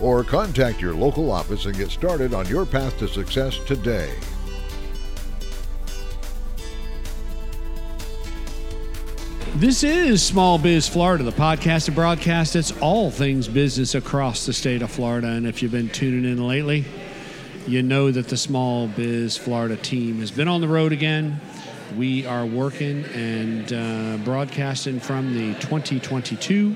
or contact your local office and get started on your path to success today. This is Small Biz Florida, the podcast and broadcast that's all things business across the state of Florida. And if you've been tuning in lately, you know that the Small Biz Florida team has been on the road again. We are working and uh, broadcasting from the 2022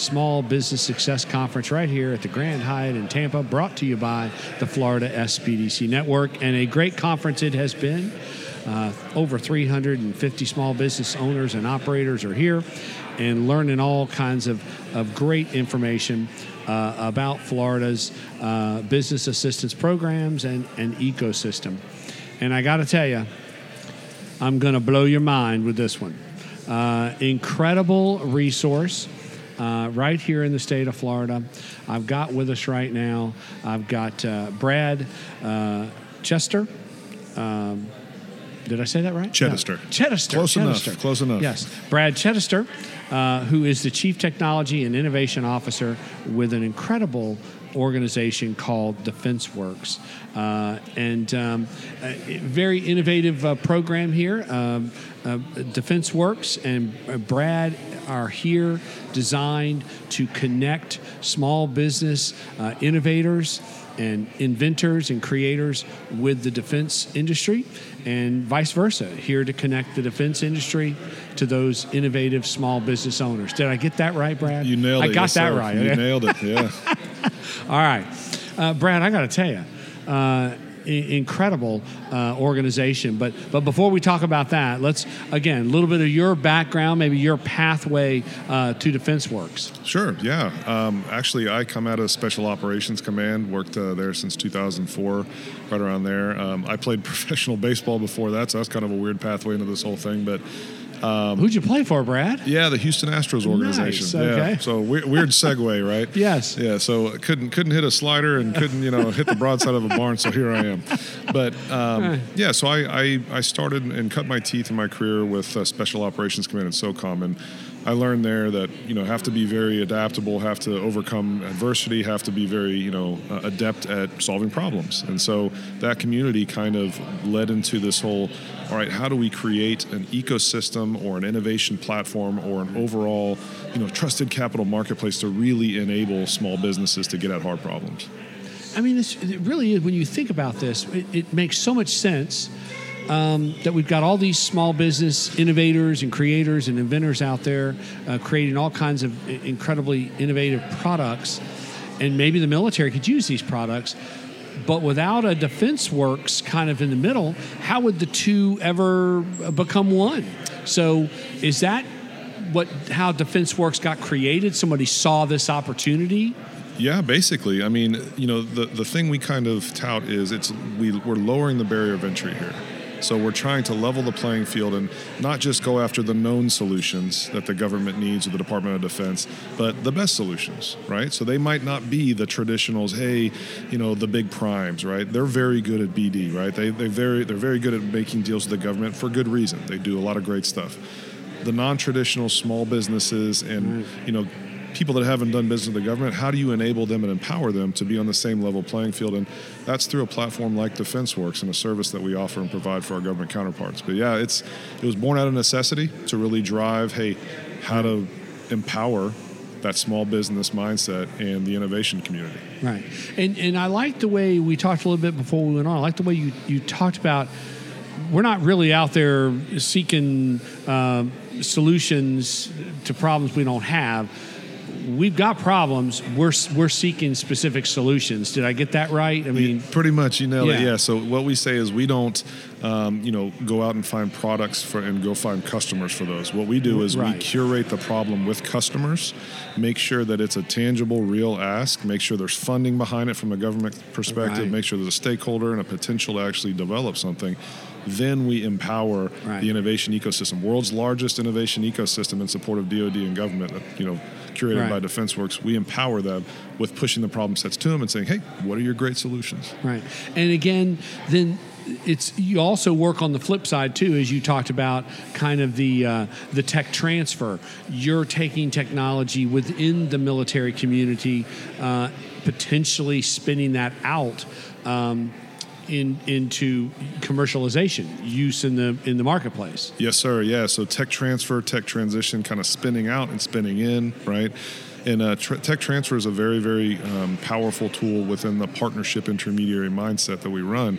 Small Business Success Conference right here at the Grand Hyatt in Tampa, brought to you by the Florida SBDC Network. And a great conference it has been. Uh, over 350 small business owners and operators are here and learning all kinds of, of great information uh, about Florida's uh, business assistance programs and, and ecosystem. And I got to tell you, I'm going to blow your mind with this one. Uh, incredible resource. Uh, right here in the state of Florida. I've got with us right now, I've got uh, Brad uh, Chester. Um, did I say that right? Chedister. No. Chedister. Close enough. Close enough. Yes. Brad Chedister, uh, who is the Chief Technology and Innovation Officer with an incredible organization called DefenseWerx. Uh, and um, a very innovative uh, program here. Um, uh, DefenseWerx and uh, Brad are here designed to connect small business uh, innovators and inventors and creators with the defense industry and vice versa here to connect the defense industry to those innovative small business owners did i get that right brad You nailed it. i got yes, that right You nailed it. Yeah. All right uh, brad i got to tell you uh, incredible uh, organization. But but before we talk about that, let's again a little bit of your background, maybe your pathway uh, to DefenseWerx. Sure. Yeah. Um, actually, I come out of Special Operations Command. Worked uh, there since 2004, right around there. Um, I played professional baseball before that, so that's kind of a weird pathway into this whole thing. But Who'd you play for, Brad? yeah, the Houston Astros organization. Nice, okay. Yeah. So weird, weird segue, right? Yes. Yeah. So couldn't couldn't hit a slider and couldn't you know hit the broadside of a barn. So here I am. But um, yeah, so I, I I started and cut my teeth in my career with uh, Special Operations Command at SOCOM and. I learned there that you know have to be very adaptable, have to overcome adversity, have to be very you know uh, adept at solving problems, and so that community kind of led into this whole. All right, how do we create an ecosystem or an innovation platform or an overall you know trusted capital marketplace to really enable small businesses to get at hard problems? I mean, it really is. When you think about this, it, it makes so much sense um, that we've got all these small business innovators and creators and inventors out there uh, creating all kinds of incredibly innovative products, and maybe the military could use these products. But without a DefenseWerx kind of in the middle, how would the two ever become one? So, is that what how DefenseWerx got created? Somebody saw this opportunity. Yeah, basically. I mean, you know, the, the thing we kind of tout is it's we, we're lowering the barrier of entry here. So we're trying to level the playing field and not just go after the known solutions that the government needs or the Department of Defense, but the best solutions, right? So they might not be the traditionals, hey, you know, the big primes, right? They're very good at BD, right? They they very they're very good at making deals with the government for good reason. They do a lot of great stuff. The non-traditional small businesses and mm. you know people that haven't done business with the government, how do you enable them and empower them to be on the same level playing field? And that's through a platform like DefenseWerx and a service that we offer and provide for our government counterparts. But yeah, it's it was born out of necessity to really drive, hey, how to empower that small business mindset and the innovation community. Right. And and I like the way we talked a little bit before we went on. I like the way you, you talked about we're not really out there seeking um, solutions to problems we don't have. We've got problems. We're we're seeking specific solutions. Did I get that right? I mean, pretty much you know, it. Yeah. Yeah. So what we say is we don't, um, you know, go out and find products for and go find customers for those. What we do is we curate the problem with customers, make sure that it's a tangible, real ask, make sure there's funding behind it from a government perspective, Right. make sure there's a stakeholder and a potential to actually develop something. Then we empower Right. the innovation ecosystem, world's largest innovation ecosystem in support of DoD and government. You know, curated Right. by DefenseWerx. We empower them with pushing the problem sets to them and saying, "Hey, what are your great solutions?" Right. And again, then it's you also work on the flip side too, as you talked about, kind of the uh, the tech transfer. You're taking technology within the military community, uh, potentially spinning that out. Um, in, into commercialization, use in the in the marketplace. Yes, sir. Yeah. So tech transfer, tech transition, kind of spinning out and spinning in, right? And uh, tech transfer is a very, very um, powerful tool within the partnership intermediary mindset that we run.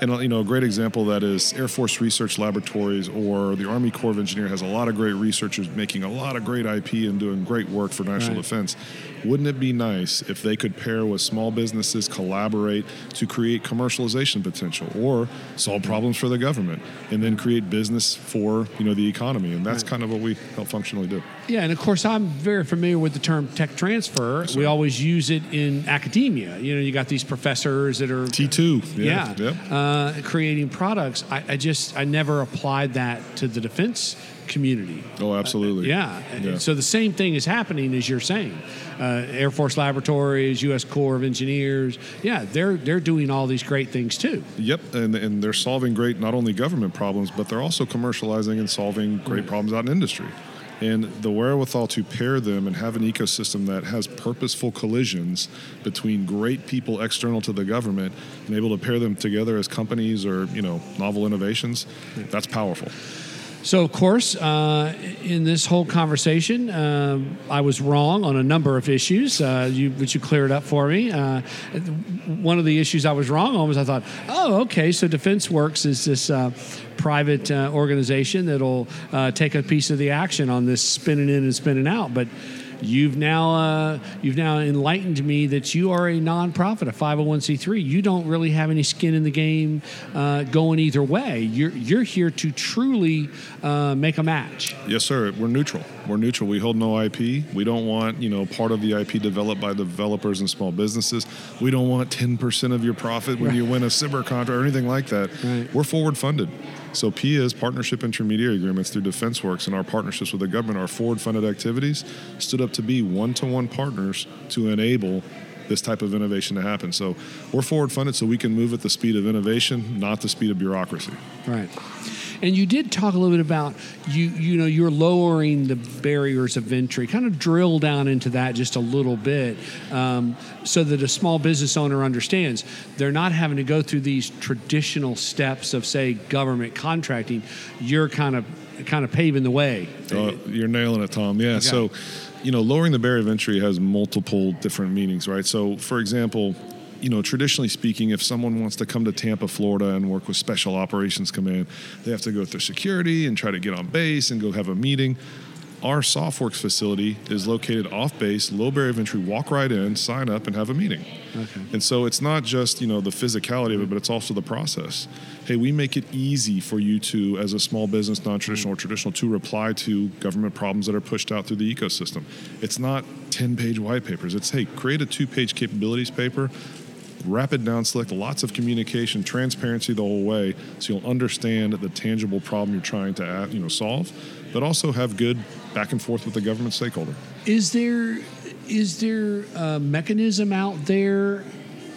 And you know, a great example of that is Air Force Research Laboratories or the Army Corps of Engineer has a lot of great researchers making a lot of great IP and doing great work for national Right. defense. Wouldn't it be nice if they could pair with small businesses, collaborate to create commercialization potential or solve problems for the government, and then create business for you know the economy? And that's kind of what we help functionally do. Yeah, and of course, I'm very familiar with the term tech transfer. sir. we always use it in academia. You know, you got these professors that are T two, yeah, yeah, Uh, creating products. I, I just I never applied that to the defense community. Oh, absolutely. Yeah. Yeah. So the same thing is happening as you're saying. Uh, Air Force Laboratories, U.S. Corps of Engineers. Yeah, they're they're doing all these great things too. Yep, and, and they're solving great not only government problems, but they're also commercializing and solving great problems out in industry. And the wherewithal to pair them and have an ecosystem that has purposeful collisions between great people external to the government and able to pair them together as companies or you know novel innovations, that's powerful. So, of course, uh, in this whole conversation, um I was wrong on a number of issues, uh, you, which you cleared up for me. Uh, one of the issues I was wrong on was I thought, oh, okay, so DefenseWerx is this uh, private uh, organization that'll uh, take a piece of the action on this spinning in and spinning out. But You've now uh, you've now enlightened me that you are a nonprofit, a 501c3. You don't really have any skin in the game uh, going either way. You're you're here to truly uh, make a match. Yes, sir. We're neutral. We're neutral. We hold no IP. We don't want you know part of the IP developed by developers and small businesses. We don't want ten percent of your profit when you win a cyber contract or anything like that. Right. We're forward funded. So PIA's partnership intermediary agreements through DefenseWerx and our partnerships with the government, our forward funded activities, stood up to be one to one partners to enable this type of innovation to happen. So we're forward funded so we can move at the speed of innovation, not the speed of bureaucracy. Right. And you did talk a little bit about you you know you're lowering the barriers of entry. Kind of drill down into that just a little bit, um, so that a small business owner understands they're not having to go through these traditional steps of say government contracting. You're kind of kind of paving the way. Uh, you're nailing it, Tom. Yeah. So, you know, lowering the barrier of entry has multiple different meanings, right? So, for example, you know, traditionally speaking, if someone wants to come to Tampa, Florida, and work with Special Operations Command, they have to go through security and try to get on base and go have a meeting. Our SOFWERX facility is located off base, low barrier of entry. Walk right in, sign up, and have a meeting. Okay. And so it's not just you know the physicality of it, but it's also the process. Hey, we make it easy for you to, as a small business, non-traditional or traditional, to reply to government problems that are pushed out through the ecosystem. It's not ten-page white papers. It's hey, create a two-page capabilities paper, rapid down select, lots of communication, transparency the whole way, so you'll understand the tangible problem you're trying to you know solve, but also have good back and forth with the government stakeholder. Is there is there a mechanism out there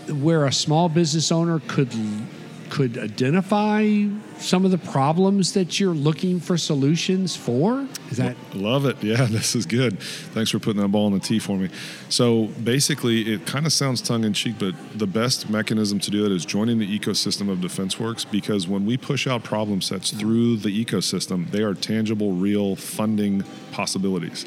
where a small business owner could could identify some of the problems that you're looking for solutions for? Is that Love it. Yeah, this is good. Thanks for putting that ball in the tee for me. So basically, it kind of sounds tongue in cheek, but the best mechanism to do that is joining the ecosystem of DefenseWerx because when we push out problem sets through the ecosystem, they are tangible, real funding possibilities.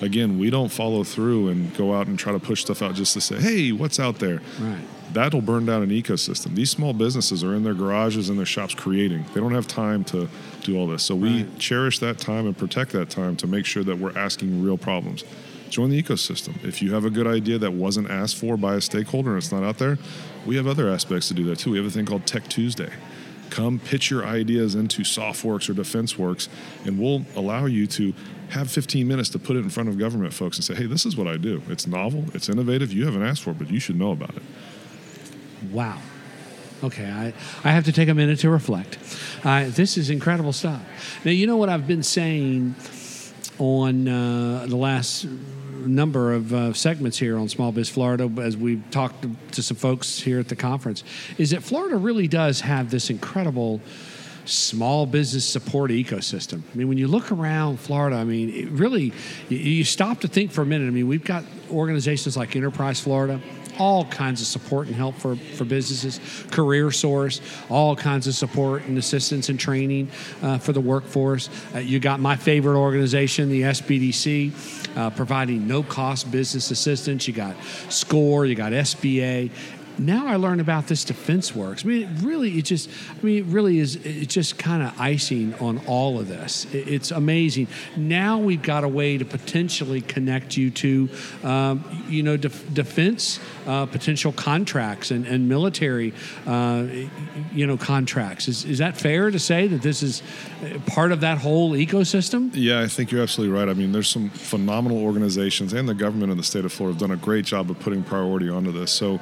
Again, we don't follow through and go out and try to push stuff out just to say, hey, what's out there? right? That'll burn down an ecosystem. These small businesses are in their garages and their shops creating. They don't have time to do all this. So we Right. cherish that time and protect that time to make sure that we're asking real problems. join the ecosystem. If you have a good idea that wasn't asked for by a stakeholder and it's not out there, we have other aspects to do that too. We have a thing called Tech Tuesday. Come pitch your ideas into SOFWERX or DefenseWerx, and we'll allow you to have 15 minutes to put it in front of government folks and say, hey, this is what I do. It's novel, it's innovative, you haven't asked for it, but you should know about it. Wow. Okay, I, I have to take a minute to reflect. Uh, this is incredible stuff. Now, you know what I've been saying on uh, the last number of uh, segments here on Small Biz Florida as we've talked to, to some folks here at the conference is that Florida really does have this incredible small business support ecosystem. I mean, when you look around Florida, I mean, it really, you, you stop to think for a minute. I mean, we've got organizations like Enterprise Florida, all kinds of support and help for, for businesses, Career Source, all kinds of support and assistance and training uh, for the workforce. Uh, you got my favorite organization, the SBDC, uh, providing no cost business assistance. You got SCORE, you got SBA, now I learn about this DefenseWerx. I mean, it really, it just, I mean, it really is, it's just kind of icing on all of this. It's amazing. Now we've got a way to potentially connect you to, um, you know, def- defense uh, potential contracts and, and military, uh, you know, contracts. Is, is that fair to say that this is part of that whole ecosystem? Yeah, I think you're absolutely right. I mean, there's some phenomenal organizations and the government in the state of Florida have done a great job of putting priority onto this. So,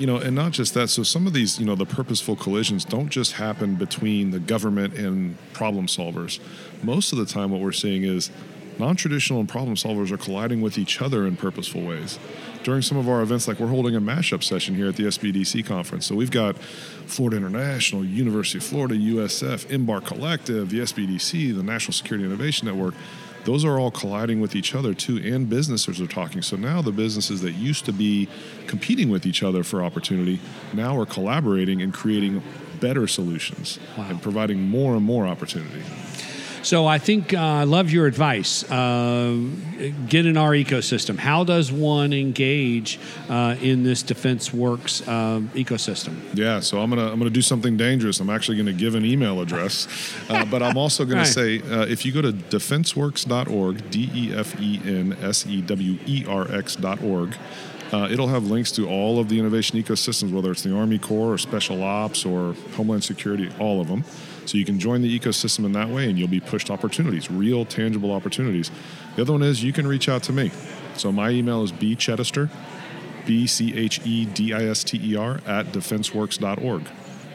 you know, and not just that. So some of these, you know, the purposeful collisions don't just happen between the government and problem solvers. Most of the time, what we're seeing is non-traditional and problem solvers are colliding with each other in purposeful ways. During some of our events, like we're holding a mashup session here at the SBDC conference. So we've got Florida International, University of Florida, USF, Embark Collective, the SBDC, the National Security Innovation Network those are all colliding with each other too, and businesses are talking. So now the businesses that used to be competing with each other for opportunity now are collaborating and creating better solutions wow. and providing more and more opportunity. So I think uh, I love your advice. Uh, get in our ecosystem. How does one engage uh, in this DefenseWerx uh, ecosystem? Yeah, so I'm gonna I'm gonna do something dangerous. I'm actually gonna give an email address, uh, but I'm also gonna right. say uh, if you go to defensewerx.org, D E F E N S E W E R X.org. Uh, it'll have links to all of the innovation ecosystems, whether it's the Army Corps or Special Ops or Homeland Security, all of them. So you can join the ecosystem in that way and you'll be pushed opportunities, real tangible opportunities. The other one is you can reach out to me. So my email is bchedister, B C H E D I S T E R, at defensewerx.org.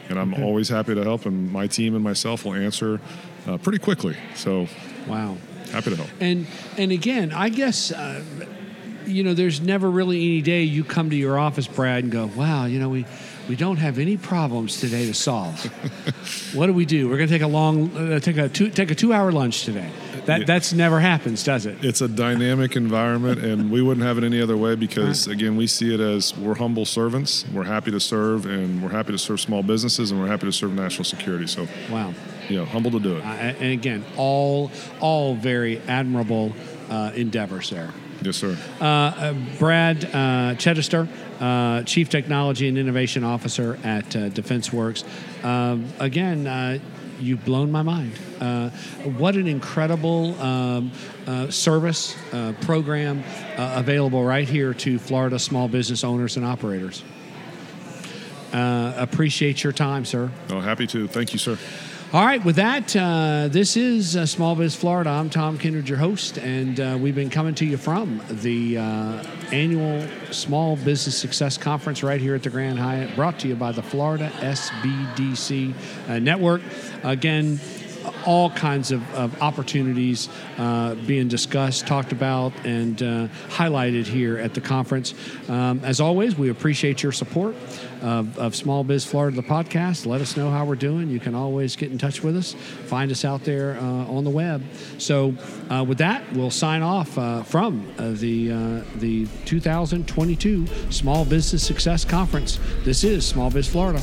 And I'm okay. always happy to help, and my team and myself will answer uh, pretty quickly. So, wow. Happy to help. And, and again, I guess. Uh, you know, there's never really any day you come to your office, Brad, and go, wow, you know, we, we don't have any problems today to solve. what do we do? We're going to take a long, uh, take a two, take a two hour lunch today. That yeah. that's never happens, does it? It's a dynamic environment, and we wouldn't have it any other way because, right. again, we see it as we're humble servants. We're happy to serve, and we're happy to serve small businesses, and we're happy to serve national security. So, wow, you know, humble to do it. Uh, and again, all all very admirable uh, endeavors there. Yes, sir. Uh, uh, Brad uh, Chedister, uh, Chief Technology and Innovation Officer at uh, DefenseWerx. Um, again, uh, you've blown my mind. what an incredible um, service program available right here to Florida small business owners and operators. appreciate your time, sir. Oh, happy to. Thank you, sir. All right, with that, uh, this is uh, Small Biz Florida. I'm Tom Kindred, your host, and uh, we've been coming to you from the uh, annual Small Business Success Conference right here at the Grand Hyatt, brought to you by the Florida SBDC uh, Network. Again, all kinds of, of opportunities uh, being discussed, talked about, and uh, highlighted here at the conference. Um, as always, we appreciate your support of, of, Small Biz Florida, the podcast. Let us know how we're doing. You can always get in touch with us. Find us out there uh, on the web. So, uh, with that, we'll sign off uh, from uh, the the 2022 Small Business Success Conference. This is Small Biz Florida.